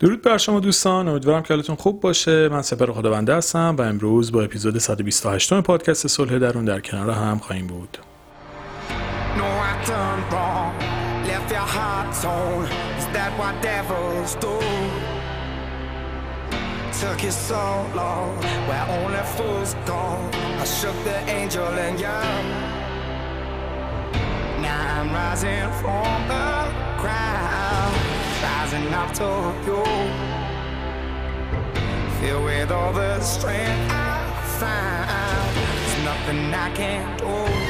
درود بر شما دوستان امیدوارم که حالتون خوب باشه. من سپر خداونده هستم و امروز با اپیزود 128 پادکست صلح درون در کنار هم خواهیم بود. No, rising up to you. Filled with all the strength I found, there's nothing I can't do.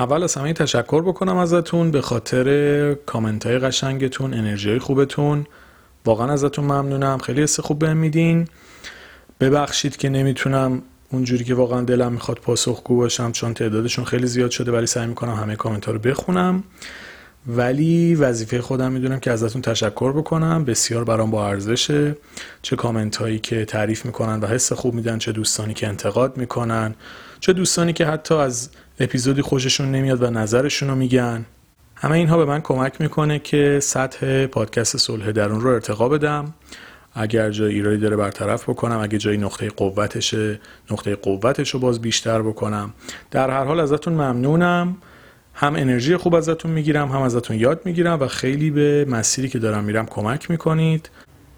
اول از همه تشکر بکنم ازتون به خاطر کامنت های قشنگتون انرژی خوبتون. واقعا ازتون ممنونم. خیلی حس خوب بهم میدین. ببخشید که نمی‌تونم اونجوری که واقعا دلم می‌خواد پاسخگو باشم چون تعدادشون خیلی زیاد شده ولی سعی می‌کنم همه کامنت ها رو بخونم. ولی وظیفه خودم می‌دونم که ازتون تشکر بکنم. بسیار برام با ارزشه چه کامنت هایی که تعریف می‌کنن و حس خوب میدن چه دوستانی که انتقاد می‌کنن چه دوستانی که حتی از اپیزودی خوششون نمیاد و نظرشون رو میگن. همه اینها به من کمک می‌کنه که سطح پادکست صلح درون رو ارتقا بدم. اگر جای ایرادی داره برطرف بکنم اگه جای نقطه قوتشه نقطه قوتش رو باز بیشتر بکنم. در هر حال ازتون ممنونم. هم انرژی خوب ازتون می‌گیرم هم ازتون یاد می‌گیرم و خیلی به مسیری که دارم میرم کمک می‌کنید.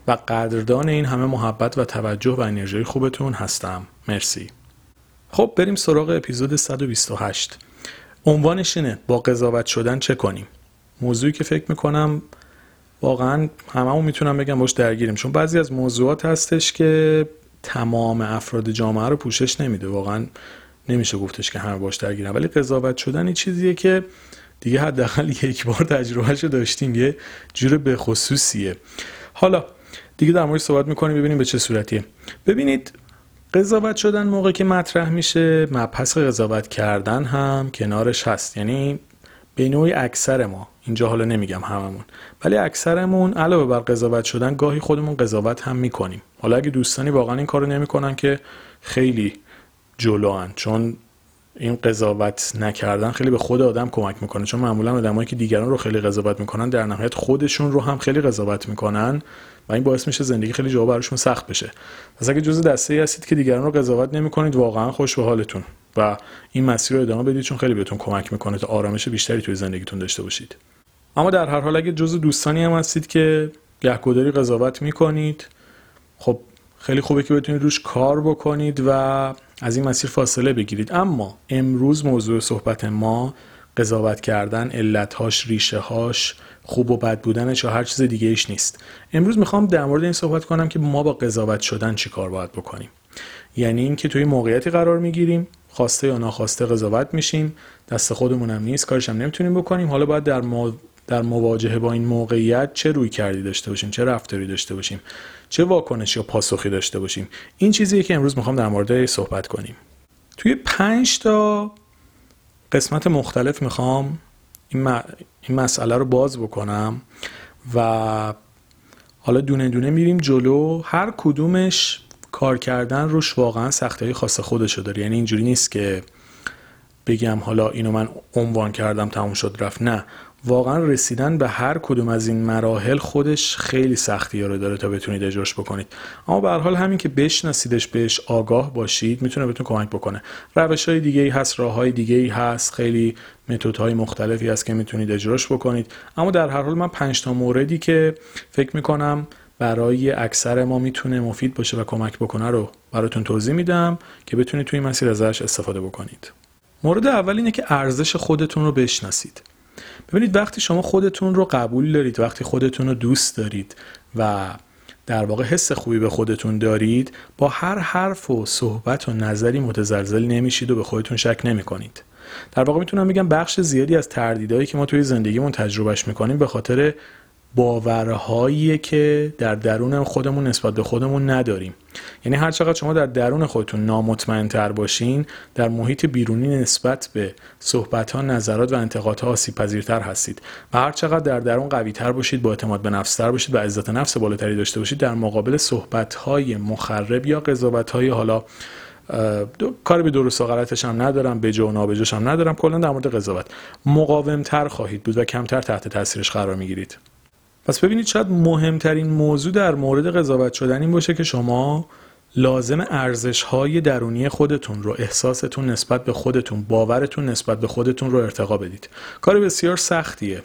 و قدردان این همه محبت و توجه و انرژی خوبتون هستم. مرسی. خب بریم سراغ اپیزود 128 عنوانش اینه با قضاوت شدن چه کنیم؟ موضوعی که فکر می‌کنم واقعا هممون می‌تونم بگم باش درگیریم چون بعضی از موضوعات هستش که تمام افراد جامعه رو پوشش نمیده. واقعا نمیشه گفتش که همه باش درگیرن ولی قضاوت شدن این چیزیه که دیگه حداقل یک بار تجربهشو داشتیم یه جور به خصوصیه حالا دیگه در مورد صحبت می‌کنیم ببینیم به چه صورتیه. ببینید قضاوت شدن موقع که مطرح میشه مبحث قضاوت کردن هم کنارش هست. یعنی به نوعی اکثر ما اینجا حالا نمیگم هممون ولی اکثرمون علاوه بر قضاوت شدن گاهی خودمون قضاوت هم می‌کنیم. حالا اگه دوستانی واقعا این کارو نمی‌کنن که خیلی جلوان چون این قضاوت نکردن خیلی به خود آدم کمک می‌کنه. چون معمولا آدمایی که دیگران رو خیلی قضاوت می‌کنن در نهایت خودشون رو هم خیلی قضاوت می‌کنن و این باعث میشه زندگی خیلی جا براشون سخت بشه. پس اگه جزء دسته ای هستید که دیگران رو قضاوت نمی‌کنید واقعا خوش به حالتون و این مسیر رو ادامه بدید چون خیلی بهتون کمک می‌کنه تا آرامش بیشتری توی زندگیتون داشته باشید. اما در هر حال اگه جزء دوستانی هم هستید که گهگداری قضاوت می‌کنید خب خیلی خوبه که بتونید روش کار بکنید و از این مسیر فاصله بگیرید. اما امروز موضوع صحبت ما قضاوت کردن علتهاش ریشه هاش خوب و بد بودنش یا هر چیز دیگه ایش نیست. امروز می‌خوام در مورد این صحبت کنم که ما با قضاوت شدن چی کار باید بکنیم. یعنی اینکه توی موقعیتی قرار می‌گیریم خواسته یا ناخواسته قضاوت میشیم دست خودمونم نیست کارش هم نمی‌تونیم بکنیم. حالا باید در. در مواجهه با این موقعیت چه روی کردی داشته باشیم؟ چه رفتاری داشته باشیم؟ چه واکنش یا پاسخی داشته باشیم؟ این چیزیه که امروز می‌خوام در مورد صحبت کنیم. توی پنج تا قسمت مختلف می‌خوام این, م... این مسئله رو باز بکنم و حالا دونه دونه میریم جلو. هر کدومش کار کردن روش واقعا سختی خاص خودشو داره. یعنی اینجوری نیست که بگم حالا اینو من عنوان کردم تموم شد رفت. نه. واقعا رسیدن به هر کدوم از این مراحل خودش خیلی سختی رو داره تا بتونید اجراش بکنید. اما به حال همین که بشناسیدش بهش آگاه باشید می‌تونه بهتون کمک بکنه. روش های دیگه ای هست راه های دیگه ای هست خیلی متد های مختلفی هست که می‌تونید اجراش بکنید. اما در هر حال من پنج تا موردی که فکر می‌کنم برای اکثر ما می‌تونه مفید باشه و کمک بکنه رو براتون توضیح میدم که بتونید توی مسیر ازش استفاده بکنید. مورد اول اینه که ارزش خودتون رو بشناسید. ببینید وقتی شما خودتون رو قبول دارید وقتی خودتون رو دوست دارید و در واقع حس خوبی به خودتون دارید با هر حرف و صحبت و نظری متزلزل نمیشید و به خودتون شک نمی‌کنید. در واقع می‌تونم بگم بخش زیادی از تردیدهایی که ما توی زندگیمون تجربهش می‌کنیم به خاطر باورهایی که در درون خودمون نسبت به خودمون نداریم. یعنی هر چقدر شما در درون خودتون نامطمئن تر باشین در محیط بیرونی نسبت به صحبت ها نظرات و انتقادها آسیب پذیرتر هستید. و هر چقدر در درون قوی تر باشید با اعتماد به نفس تر باشید و عزت نفس بالاتری داشته باشید در مقابل صحبت های مخرب یا قضاوت های حالا دو... کاری به درست و غلطش هم ندارم به و نابجوش هم ندارم کلا در مورد قضاوت. مقاوم تر خواهید بود و کمتر تحت تاثیرش قرار می‌گیرید. پس ببینید شاید مهمترین موضوع در مورد قضاوت شدن این باشه که شما لازم ارزش های درونی خودتون رو احساستون نسبت به خودتون باورتون نسبت به خودتون رو ارتقا بدید. کار بسیار سختیه.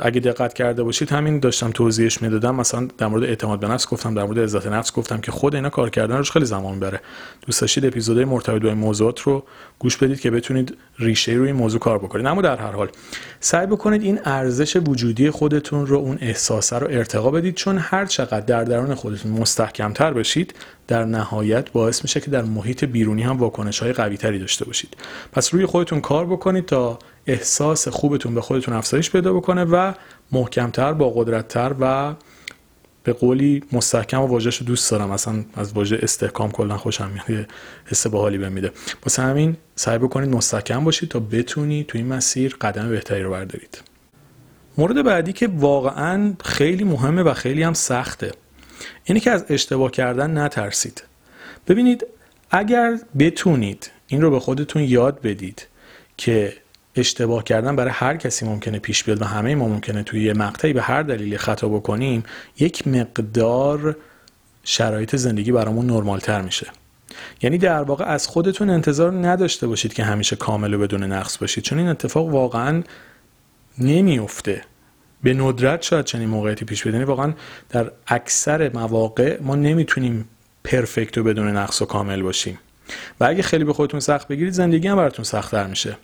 اگه دقت کرده باشید همین داشتم توضیحش می‌دادم. مثلا در مورد اعتماد به نفس گفتم در مورد عزت نفس گفتم که خود اینا کار کردن روش خیلی زمان می‌بره دوست داشتید اپیزودهای مرتبط با این موضوعات رو گوش بدید که بتونید ریشه روی این موضوع کار بکنید. اما در هر حال سعی بکنید این ارزش وجودی خودتون رو اون احساسه رو ارتقا بدید. چون هر چقدر در درون خودتون مستحکمتر بشید در نهایت باعث میشه که در محیط بیرونی هم واکنش های قوی تری داشته باشید. پس روی خودتون کار بکنید تا احساس خوبتون به خودتون افزایش پیدا بکنه و محکمتر با قدرتتر و به قولی مستحکم و واژهش رو دوست دارم. اصلا از واژه استحکام کلا خوشم میاد. حس باحالی بهم میده. واسه همین سعی بکنید مستحکم باشید تا بتونید تو این مسیر قدم بهتری رو بردارید. مورد بعدی که واقعا خیلی مهمه و خیلی هم سخته اینه که از اشتباه کردن نترسید. ببینید اگر بتونید این رو به خودتون یاد بدید که اشتباه کردن برای هر کسی ممکنه پیش بیاد و همه ما ممکنه توی یه مقطعی به هر دلیلی خطا بکنیم یک مقدار شرایط زندگی برامون نرمال تر میشه. یعنی در واقع از خودتون انتظار نداشته باشید که همیشه کامل و بدون نقص باشید. چون این اتفاق واقعا نمیفته به ندرت شاید چنین موقعیتی پیش بیاد. یعنی واقعا در اکثر مواقع ما نمی‌تونیم پرفکت و بدون نقص و کامل باشیم. و اگه خیلی به خودتون سخت بگیرید زندگی هم براتون سختتر میشه.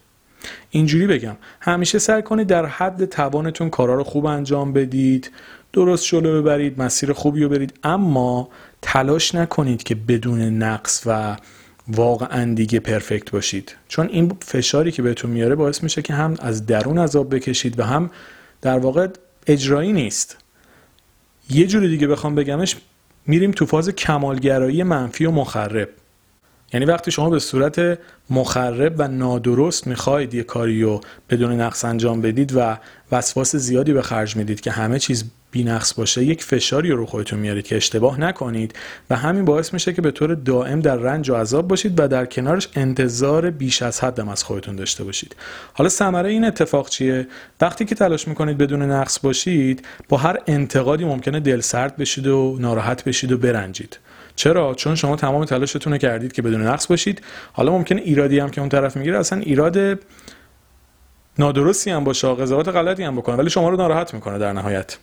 اینجوری بگم. همیشه سعی کنید در حد توانتون کارا رو خوب انجام بدید درست جلو ببرید مسیر خوبی رو برید. اما تلاش نکنید که بدون نقص و واقعا دیگه پرفکت باشید. چون این فشاری که بهتون میاره باعث میشه که هم از درون عذاب بکشید و هم در واقع اجرایی نیست. یه جور دیگه بخوام بگمش میریم تو فاز کمالگرایی منفی و مخرب. یعنی وقتی شما به صورت مخرب و نادرست می‌خواید یه کاری رو بدون نقص انجام بدید و وسواس زیادی به خرج می‌دید که همه چیز بی نقص باشه یک فشاری رو خودتون میارید که اشتباه نکنید و همین باعث میشه که به طور دائم در رنج و عذاب باشید و در کنارش انتظار بیش از حدم از خودتون داشته باشید. حالا ثمره این اتفاق چیه؟ وقتی که تلاش می‌کنید بدون نقص باشید با هر انتقادی ممکنه دل سرد بشید و ناراحت بشید و برنجید. چرا؟ چون شما تمام تلاشتون رو کردید که بدون نقص باشید. حالا ممکنه ایرادی هم که اون طرف می‌گیره اصلا ایراد نادرستی هم باشه قضاوت غلطی هم بکنه ولی شما رو ناراحت می‌کنه در نهایت.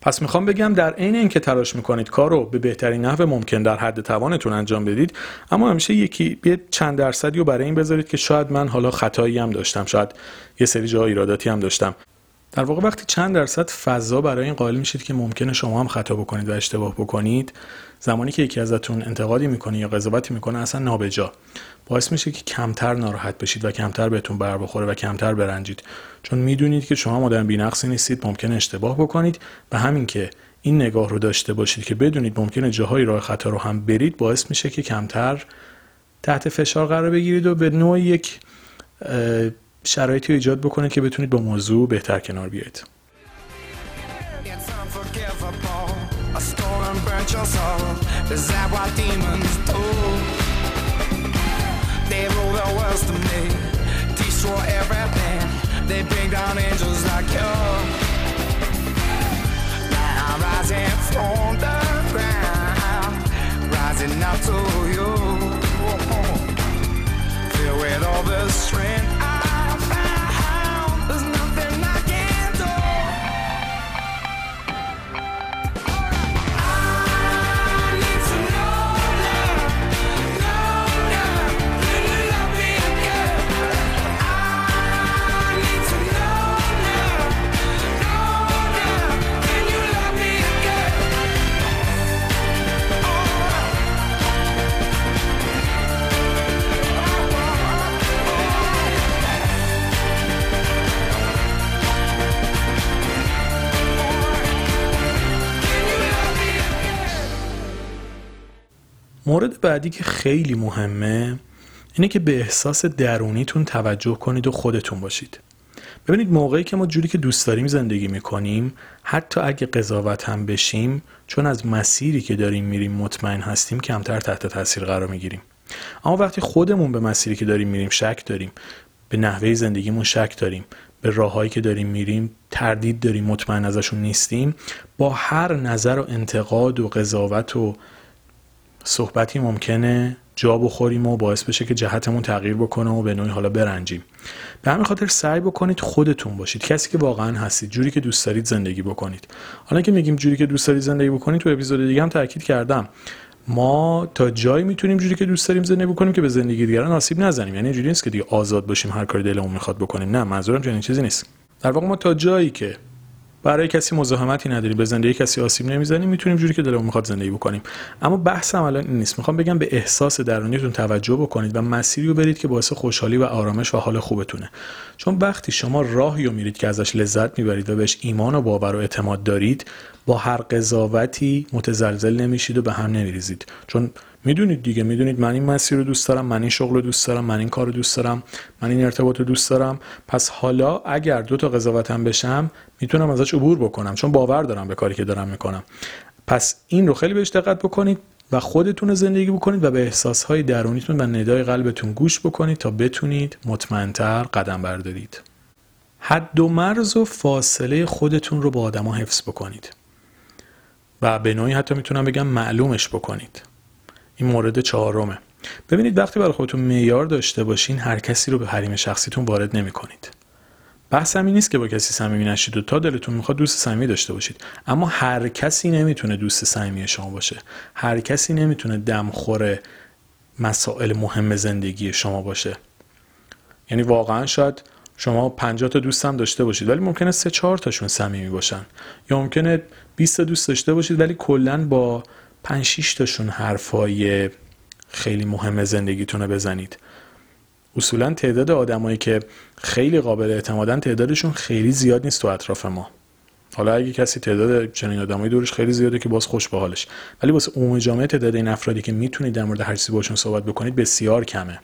پس می‌خوام بگم در عین اینکه تلاش می‌کنید کار رو به بهترین نحو ممکن در حد توانتون انجام بدید اما همیشه یکی یه چند درصدی رو برای این بذارید که شاید من حالا خطایی هم داشتم شاید یه سری جاها ایراداتی هم داشتم. در واقع وقتی چند درصد فضا برای این قائل میشید که ممکنه شما هم خطا بکنید و اشتباه بکنید زمانی که یکی ازتون انتقادی می‌کنه یا قضاوتی می‌کنه اصلا نابجا. باعث میشه که کمتر ناراحت بشید و کمتر بهتون بر بخوره و کمتر برنجید. چون می‌دونید که شما آدم بی‌نقصی نیستید ممکن اشتباه بکنید و همین که این نگاه رو داشته باشید که بدونید ممکنه جاهای راه خطا رو هم برید باعث میشه که کمتر تحت فشار قرار بگیرید و به نوع یک شرایطی ایجاد بکنه که بتونید با موضوع بهتر کنار بیایید. بعدی که خیلی مهمه اینه که به احساس درونیتون توجه کنید و خودتون باشید. ببینید موقعی که ما جوری که دوست داریم زندگی می‌کنیم حتی اگه قضاوت هم بشیم چون از مسیری که داریم میریم مطمئن هستیم کمتر تحت تاثیر قرار می‌گیریم. اما وقتی خودمون به مسیری که داریم میریم شک داریم به نحوه زندگیمون شک داریم به راههایی که داریم میریم تردید داریم مطمئن ازشون نیستیم با هر نظر و انتقاد و قضاوت و صحبتی ممکنه جا بخوریم و باعث بشه که جهتمون تغییر بکنه و به نوعی حالا برنجیم. به همین خاطر سعی بکنید خودتون باشید. کسی که واقعا هستید جوری که دوست دارید زندگی بکنید. حالا که میگیم جوری که دوست دارید زندگی بکنید تو اپیزود دیگه هم تاکید کردم. ما تا جایی می‌تونیم جوری که دوست داریم زندگی بکنیم که به زندگی دیگران آسیب نزنیم. یعنی اینجوری نیست که دیگه آزاد باشیم هر کاری دلمون می‌خواد بکنیم. نه منظورم چنین چیزی نیست. در واقع ما تا جایی که برای کسی مزاحمتی نداریم به زندگی کسی آسیب نمی‌زنیم می‌تونیم جوری که دلمون می‌خواد زندگی بکنیم. اما بحثم الان این نیست. می‌خوام بگم به احساس درونیتون توجه بکنید و مسیری رو برید که باعث خوشحالی و آرامش و حال خوبتونه. چون وقتی شما راهی رو میرید که ازش لذت می‌برید و بهش ایمان و باور و اعتماد دارید با هر قضاوتی متزلزل نمیشید و به هم نمیریزید. چون می‌دونید دیگه می‌دونید من این مسیر رو دوست دارم من این شغل رو دوست دارم من این کار رو دوست دارم من این ارتباط رو دوست دارم. پس حالا اگر دو تا قضاوتم بشم می‌تونم ازش عبور بکنم چون باور دارم به کاری که دارم می‌کنم. پس این رو خیلی بهش دقت بکنید و خودتون زندگی بکنید و به احساسهای درونیتون و ندای قلبتون گوش بکنید تا بتونید مطمئنتر قدم بردارید. حد و مرز و فاصله خودتون رو با آدما حفظ بکنید. و به نوعی حتی می‌تونم بگم معلومش بکنید. این مورد چهارمه. ببینید وقتی برای خودتون معیار داشته باشین هر کسی رو به حریم شخصیتون وارد نمی کنید بحث همین نیست که با کسی صمیمی نشید و تا دلتون می‌خواد دوست صمیمی داشته باشید. اما هر کسی نمی‌تونه دوست صمیمی شما باشه. هر کسی نمی‌تونه دمخور مسائل مهم زندگی شما باشه. یعنی واقعا شاید شما 50 تا دوست هم داشته باشید ولی ممکنه سه چهار تاشون صمیمی باشن. یا ممکنه 20 تا دوست داشته باشید ولی کلا با 5 6 تاشون حرفای خیلی مهم زندگیتون رو بزنید. اصولا تعداد آدمایی که خیلی قابل اعتمادن تعدادشون خیلی زیاد نیست تو اطراف ما. حالا اگه کسی تعداد چنین آدمایی دورش خیلی زیاده که باز خوش به حالش. ولی واسه عموم جامعه تعداد این افرادی که می‌تونید در مورد هر چیزی باشون صحبت بکنید بسیار کمه.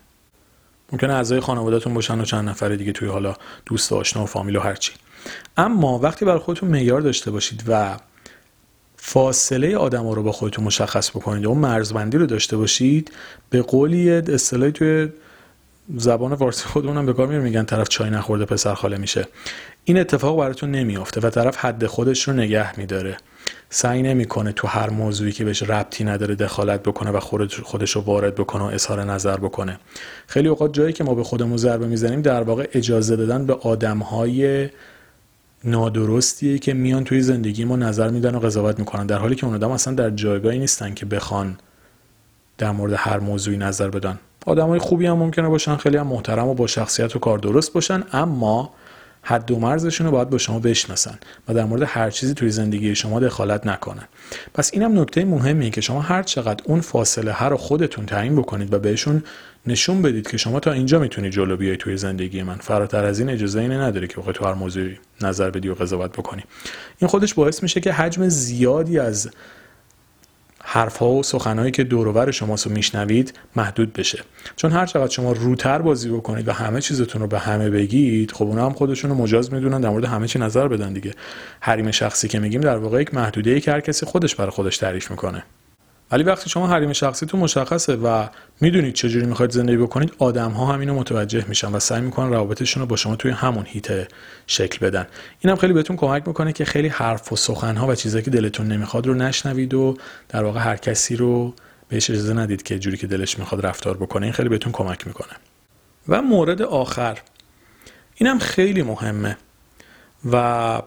ممکنه اعضای خانوادهتون باشن و چند نفر دیگه توی حالا دوست و آشنا و فامیل و هرچی. اما وقتی برای خودتون معیار داشته باشید و فاصله آدم رو با خودتون مشخص بکنید. اون مرزبندی رو داشته باشید. به قولی اصطلاحی توی زبان فارسی خودمونم به کار میرم میگن طرف چای نخورده پسر خاله میشه. این اتفاق براتون نمیافته و طرف حد خودش رو نگه میداره. سعی نمی‌کنه تو هر موضوعی که بهش ربطی نداره دخالت بکنه و خودش رو وارد بکنه و اظهار نظر بکنه. خیلی اوقات جایی که ما به خودمون ضربه می‌زنیم در واقع اجازه دادن به آدمهای نادرستیه که میان توی زندگی ما نظر میدن و قضاوت می‌کنن در حالی که اون آدم اصلا در جایگاهی نیستن که بخوان در مورد هر موضوعی نظر بدن. آدمای خوبی هم ممکنه باشن خیلی هم محترم و با شخصیت و کار درست باشن اما حد و مرزشون رو باید با شما بشناسن و در مورد هر چیزی توی زندگی شما دخالت نکنن. پس اینم نکته مهمیه که شما هر چقدر اون فاصله هر رو خودتون تعیین بکنید و بهشون نشون بدید که شما تا اینجا می‌تونید جلو بیای توی زندگی من. فراتر از این اجازه اینه نداره که بخوای تو هر موضوعی نظر بدی و قضاوت بکنی. این خودش باعث میشه که حجم زیادی از حرفها و سخنهایی که دورور شماست رو میشنوید محدود بشه. چون هر چقدر شما روتر بازی بکنید و همه چیزتون رو به همه بگید خب اونا هم خودشون رو مجاز می‌دونن در مورد همه چی نظر بدن دیگه. حریم شخصی که میگیم در واقع یک محدوده ای که هر کسی خودش برای خودش تعریف می‌کنه. ولی وقتی شما حریم شخصیتون مشخصه و می‌دونید چجوری می‌خواید زندگی بکنید آدم ها هم اینو متوجه میشن و سعی می‌کنن روابطشون رو با شما توی همون هیت شکل بدن. اینم خیلی بهتون کمک می‌کنه که خیلی حرف و سخن ها و چیزایی که دلتون نمی‌خواد رو نشنوید و در واقع هر کسی رو بهش اجازه ندید که جوری که دلش می‌خواد رفتار بکنه. این خیلی بهتون کمک می‌کنه. و مورد آخر. اینم خیلی مهمه. و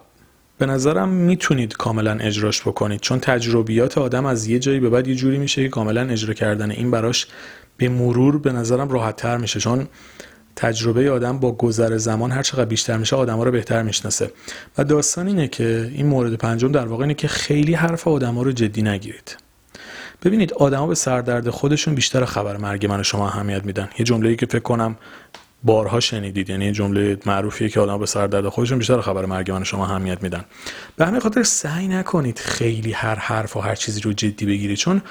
به نظرم می‌تونید کاملا اجراش بکنید چون تجربیات آدم از یه جایی به بعد یه جوری میشه که کاملا اجرا کردن این براش به مرور به نظرم راحت تر میشه چون تجربه آدم با گذر زمان هر چقدر بیشتر میشه آدم ها رو بهتر می‌شناسه. و داستان اینه که این مورد پنجم در واقع اینه که خیلی حرف آدم ها رو جدی نگیرید. ببینید آدما به سردرد خودشون بیشتر خبر مرگ من و شما اهمیت میدن. یه جمله‌ای که فکر کنم بارها شنیدید. یعنی جمله معروفیه که آدم به سر درد خودشون بیشتر خبر مرگ من شما اهمیت میدن. به همین خاطر سعی نکنید خیلی هر حرف و هر چیزی رو جدی بگیرید چون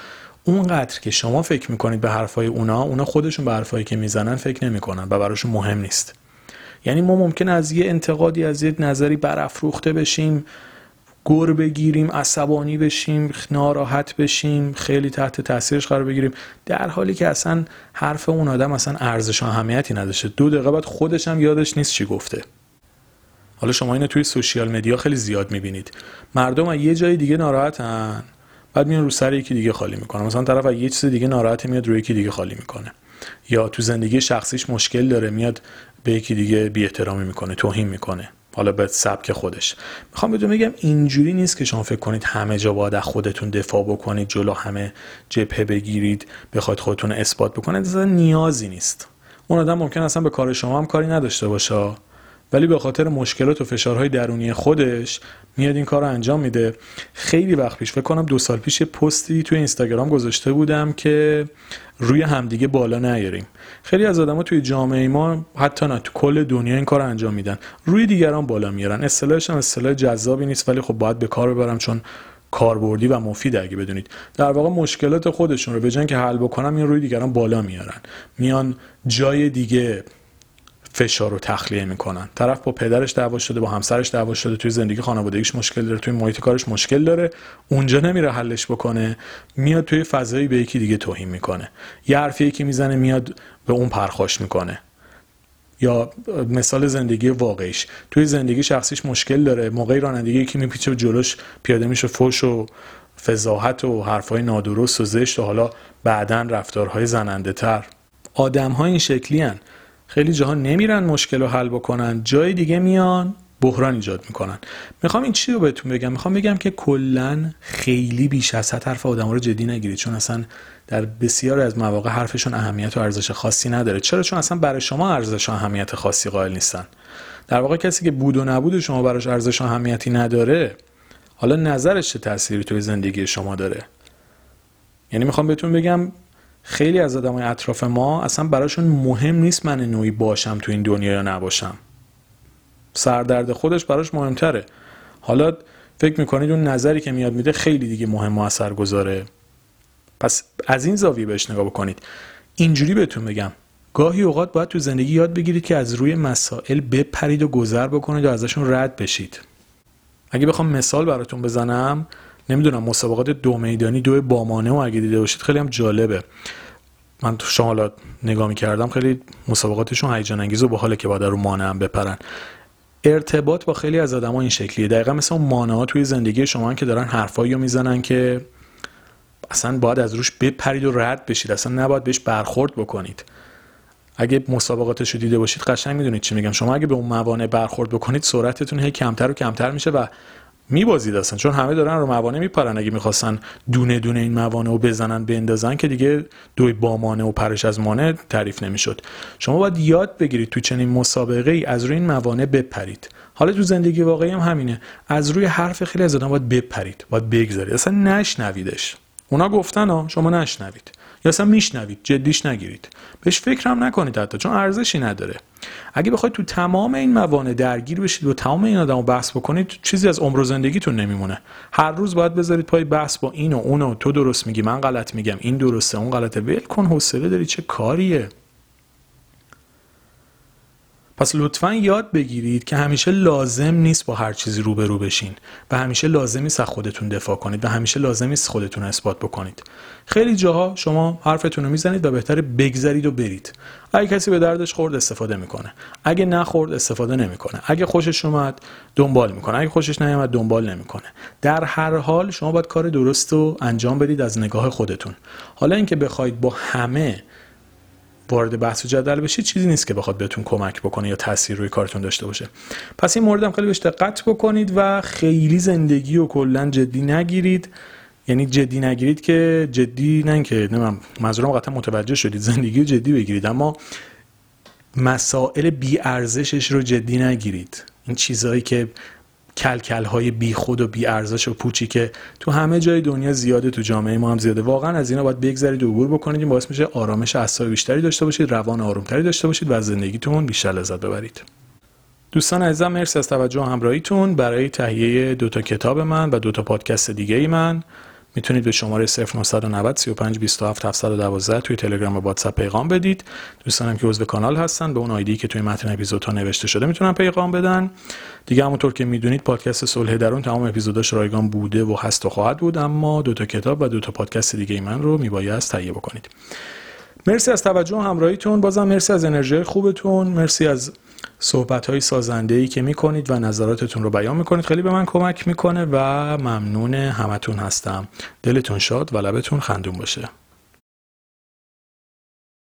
اونقدر که شما فکر می‌کنید به حرفای اونا اونا خودشون به حرفایی که می‌زنن فکر نمی‌کنن و براشون مهم نیست. یعنی ما ممکن از یه انتقادی از یه نظری برافروخته بشیم گر بگیریم عصبانی بشیم ناراحت بشیم خیلی تحت تاثیرش قرار بگیریم. در حالی که اصلا حرف اون آدم اصلا ارزش و اهمیتی نداشته. دو دقیقه بعد خودش هم یادش نیست چی گفته. حالا شما اینو توی سوشیال مدیا خیلی زیاد می‌بینید. مردم از یه جای دیگه ناراحتن. بعد میان رو سر یکی دیگه خالی می‌کنه مثلا طرف از یه چیز دیگه ناراحت میاد روی یکی دیگه خالی می‌کنه. یا تو زندگی شخصیش مشکل داره میاد به یکی دیگه بی احترامی می‌کنه توهین می‌کنه. حالا به سبک خودش. می‌خوام بهتون بگم اینجوری نیست که شما فکر کنید همه جا باید از خودتون دفاع بکنید جلو همه جبهه بگیرید بخواید خودتون اثبات بکنید. اصلا نیازی نیست. اون آدم ممکن اصلا به کار شما هم کاری نداشته باشه. ولی به خاطر مشکلات و فشارهای درونی خودش میاد این کار رو انجام میده. خیلی وقت پیش فکر کنم دو سال پیش پستی توی اینستاگرام گذاشته بودم که روی همدیگه بالا نیاریم. خیلی از آدما توی جامعه ما حتی نه تو کل دنیا این کار رو انجام میدن. روی دیگران بالا میارن. اصطلاحش هم اصطلاح جذابی نیست ولی خب باید به کار ببرم چون کاربردی و مفید اگه بدونید. در واقع مشکلات خودشون رو به که حل بکنم میان روی دیگران بالا میارن. میان جای دیگه فشار رو تخلیه می‌کنن. طرف با پدرش دعوا شده با همسرش دعوا شده توی زندگی خانوادگیش مشکل داره توی محیط کارش مشکل داره. اونجا نمیره حلش بکنه میاد توی فضایی به یکی دیگه توهین می‌کنه. یه حرفی که می‌زنه میاد به اون پرخاش می‌کنه. یا مثال زندگی واقعیش. توی زندگی شخصیش مشکل داره موقعی رانندگی که میپیچه و جلوش پیاده میشه فوش و فضاحت و حرفهای نادرست و زشت و حالا بعدا رفتارهای زننده تر آدم ها این شکلی هن. خیلی جاها نمیرن مشکل رو حل بکنن جای دیگه میان بحران ایجاد می‌کنن. می‌خوام این چی رو بهتون بگم. می‌خوام بگم که کلا خیلی بیش از حد حرف آدم رو جدی نگیرید چون اصلا در بسیار از مواقع حرفشون اهمیت و ارزش خاصی نداره. چرا؟ چون اصلا برای شما ارزش و اهمیت خاصی قائل نیستن. در واقع کسی که بود و نبود شما براش ارزش و اهمیتی نداره حالا نظرش چه تأثیری توی زندگی شما داره؟ یعنی می‌خوام بهتون بگم خیلی از آدمای اطراف ما اصلا براشون مهم نیست من نوعی باشم تو این دنیا یا نباشم. سردرد خودش براش مهمتره. حالا فکر می‌کنید اون نظری که میاد میده خیلی دیگه مهم و اثر گذاره پس از این زاویه بهش نگاه بکنید. اینجوری بهتون بگم. گاهی اوقات باید تو زندگی یاد بگیرید که از روی مسائل بپرید و گذر بکنید و ازشون رد بشید. اگه بخوام مثال براتون بزنم نمی‌دونم مسابقات دو میدانی دو بامانه و اگه دیده باشید خیلی هم جالبه. من تو شما نگاه می‌کردم خیلی مسابقاتشون هیجان انگیز و باحاله که باید رو مانع هم بپرن. ارتباط با خیلی از آدما این شکلیه. دقیقا مثل اون مانع ها توی زندگی شما که دارن حرفایی رو می‌زنن که اصلا باید از روش بپرید و رد بشید. اصلا نباید بهش برخورد بکنید. اگه مسابقاتش رو دیده باشید قشنگ می‌دونید چی میگم. شما اگه به اون موانع برخورد بکنید سرعتتون هی کمتر و کمتر میشه و میبازید اصلا چون همه دارن رو موانع میپرن. اگه می‌خواستن دونه دونه این موانع رو بزنن بندازن که دیگه دوی با مانع و پرش از مانع تعریف نمی‌شد. شما باید یاد بگیرید تو چنین مسابقه ای از روی این موانع بپرید. حالا تو زندگی واقعی هم همینه. از روی حرف خیلی از آدم باید بپرید باید بگذارید. اصلا نشنویدش. اونا گفتن ها شما نشنوید. یا اصلا میشنوید جدیش نگیرید. بهش فکرم نکنید حتی چون ارزشی نداره. اگه بخواید تو تمام این موانع درگیر بشید و تمام این آدمو بحث بکنید چیزی از عمر و زندگیتون نمیمونه. هر روز باید بذارید پای بحث با این و اون و تو درست میگی من غلط میگم این درسته اون غلطه. ول کن حوصله داری چه کاریه؟ پس لطفا یاد بگیرید که همیشه لازم نیست با هر چیزی روبرو بشین و همیشه لازم نیست از خودتون دفاع کنید و همیشه لازم نیست خودتون اثبات بکنید. خیلی جاها شما حرفتون رو می‌زنید و بهتره بگذرید و برید. اگه کسی به دردش خورد استفاده می‌کنه. اگه نخورد استفاده نمی‌کنه. اگه خوشش اومد دنبال می‌کنه. اگه خوشش نیومد دنبال نمی‌کنه. در هر حال شما باید کار درست رو انجام بدید از نگاه خودتون. حالا اینکه بخواید با همه وارد بحث و جدل بشید چیزی نیست که بخواد بهتون کمک بکنه یا تاثیر روی کارتون داشته باشه. پس این موردم خیلی بهش دقت بکنید و خیلی زندگی و کلا جدی نگیرید. یعنی جدی نگیرید که جدی نه که نمی‌دونم منظورم قطعا متوجه شدید زندگی جدی بگیرید اما مسائل بی ارزشش رو جدی نگیرید. این چیزهایی که کلکل های بی خود و بی ارزش و پوچی که تو همه جای دنیا زیاده تو جامعه ما هم زیاده. واقعا از اینا باید بگذرید و عبور بکنید. این باعث میشه آرامش اعصاب بیشتری داشته باشید روان آرومتری داشته باشید و از زندگیتون بیشتر لذت ببرید. دوستان عزیزم مرسی از توجه و همراهیتون. برای تهیه دوتا کتاب من و دوتا پادکست دیگه ای من می‌تونید به شماره 0990 35 27 712 توی تلگرام و واتساپ پیغام بدید. دوستانم که عضو کانال هستن به اون آیدی که توی متن اپیزودها نوشته شده می‌تونن پیغام بدن. دیگه همونطور که می‌دونید پادکست صلح درون تمام اپیزوداش رایگان بوده و هست و خواهد بود اما دو تا کتاب و دو تا پادکست دیگه من رو میبایست تهیه بکنید. مرسی از توجه و همراهیتون. بازم مرسی از انرژی خوبتون. مرسی از صحبت های سازنده ای که می‌کنید و نظراتتون رو بیان می‌کنید. خیلی به من کمک می‌کنه و ممنون همتون هستم. دلتون شاد و لبتون خندون باشه.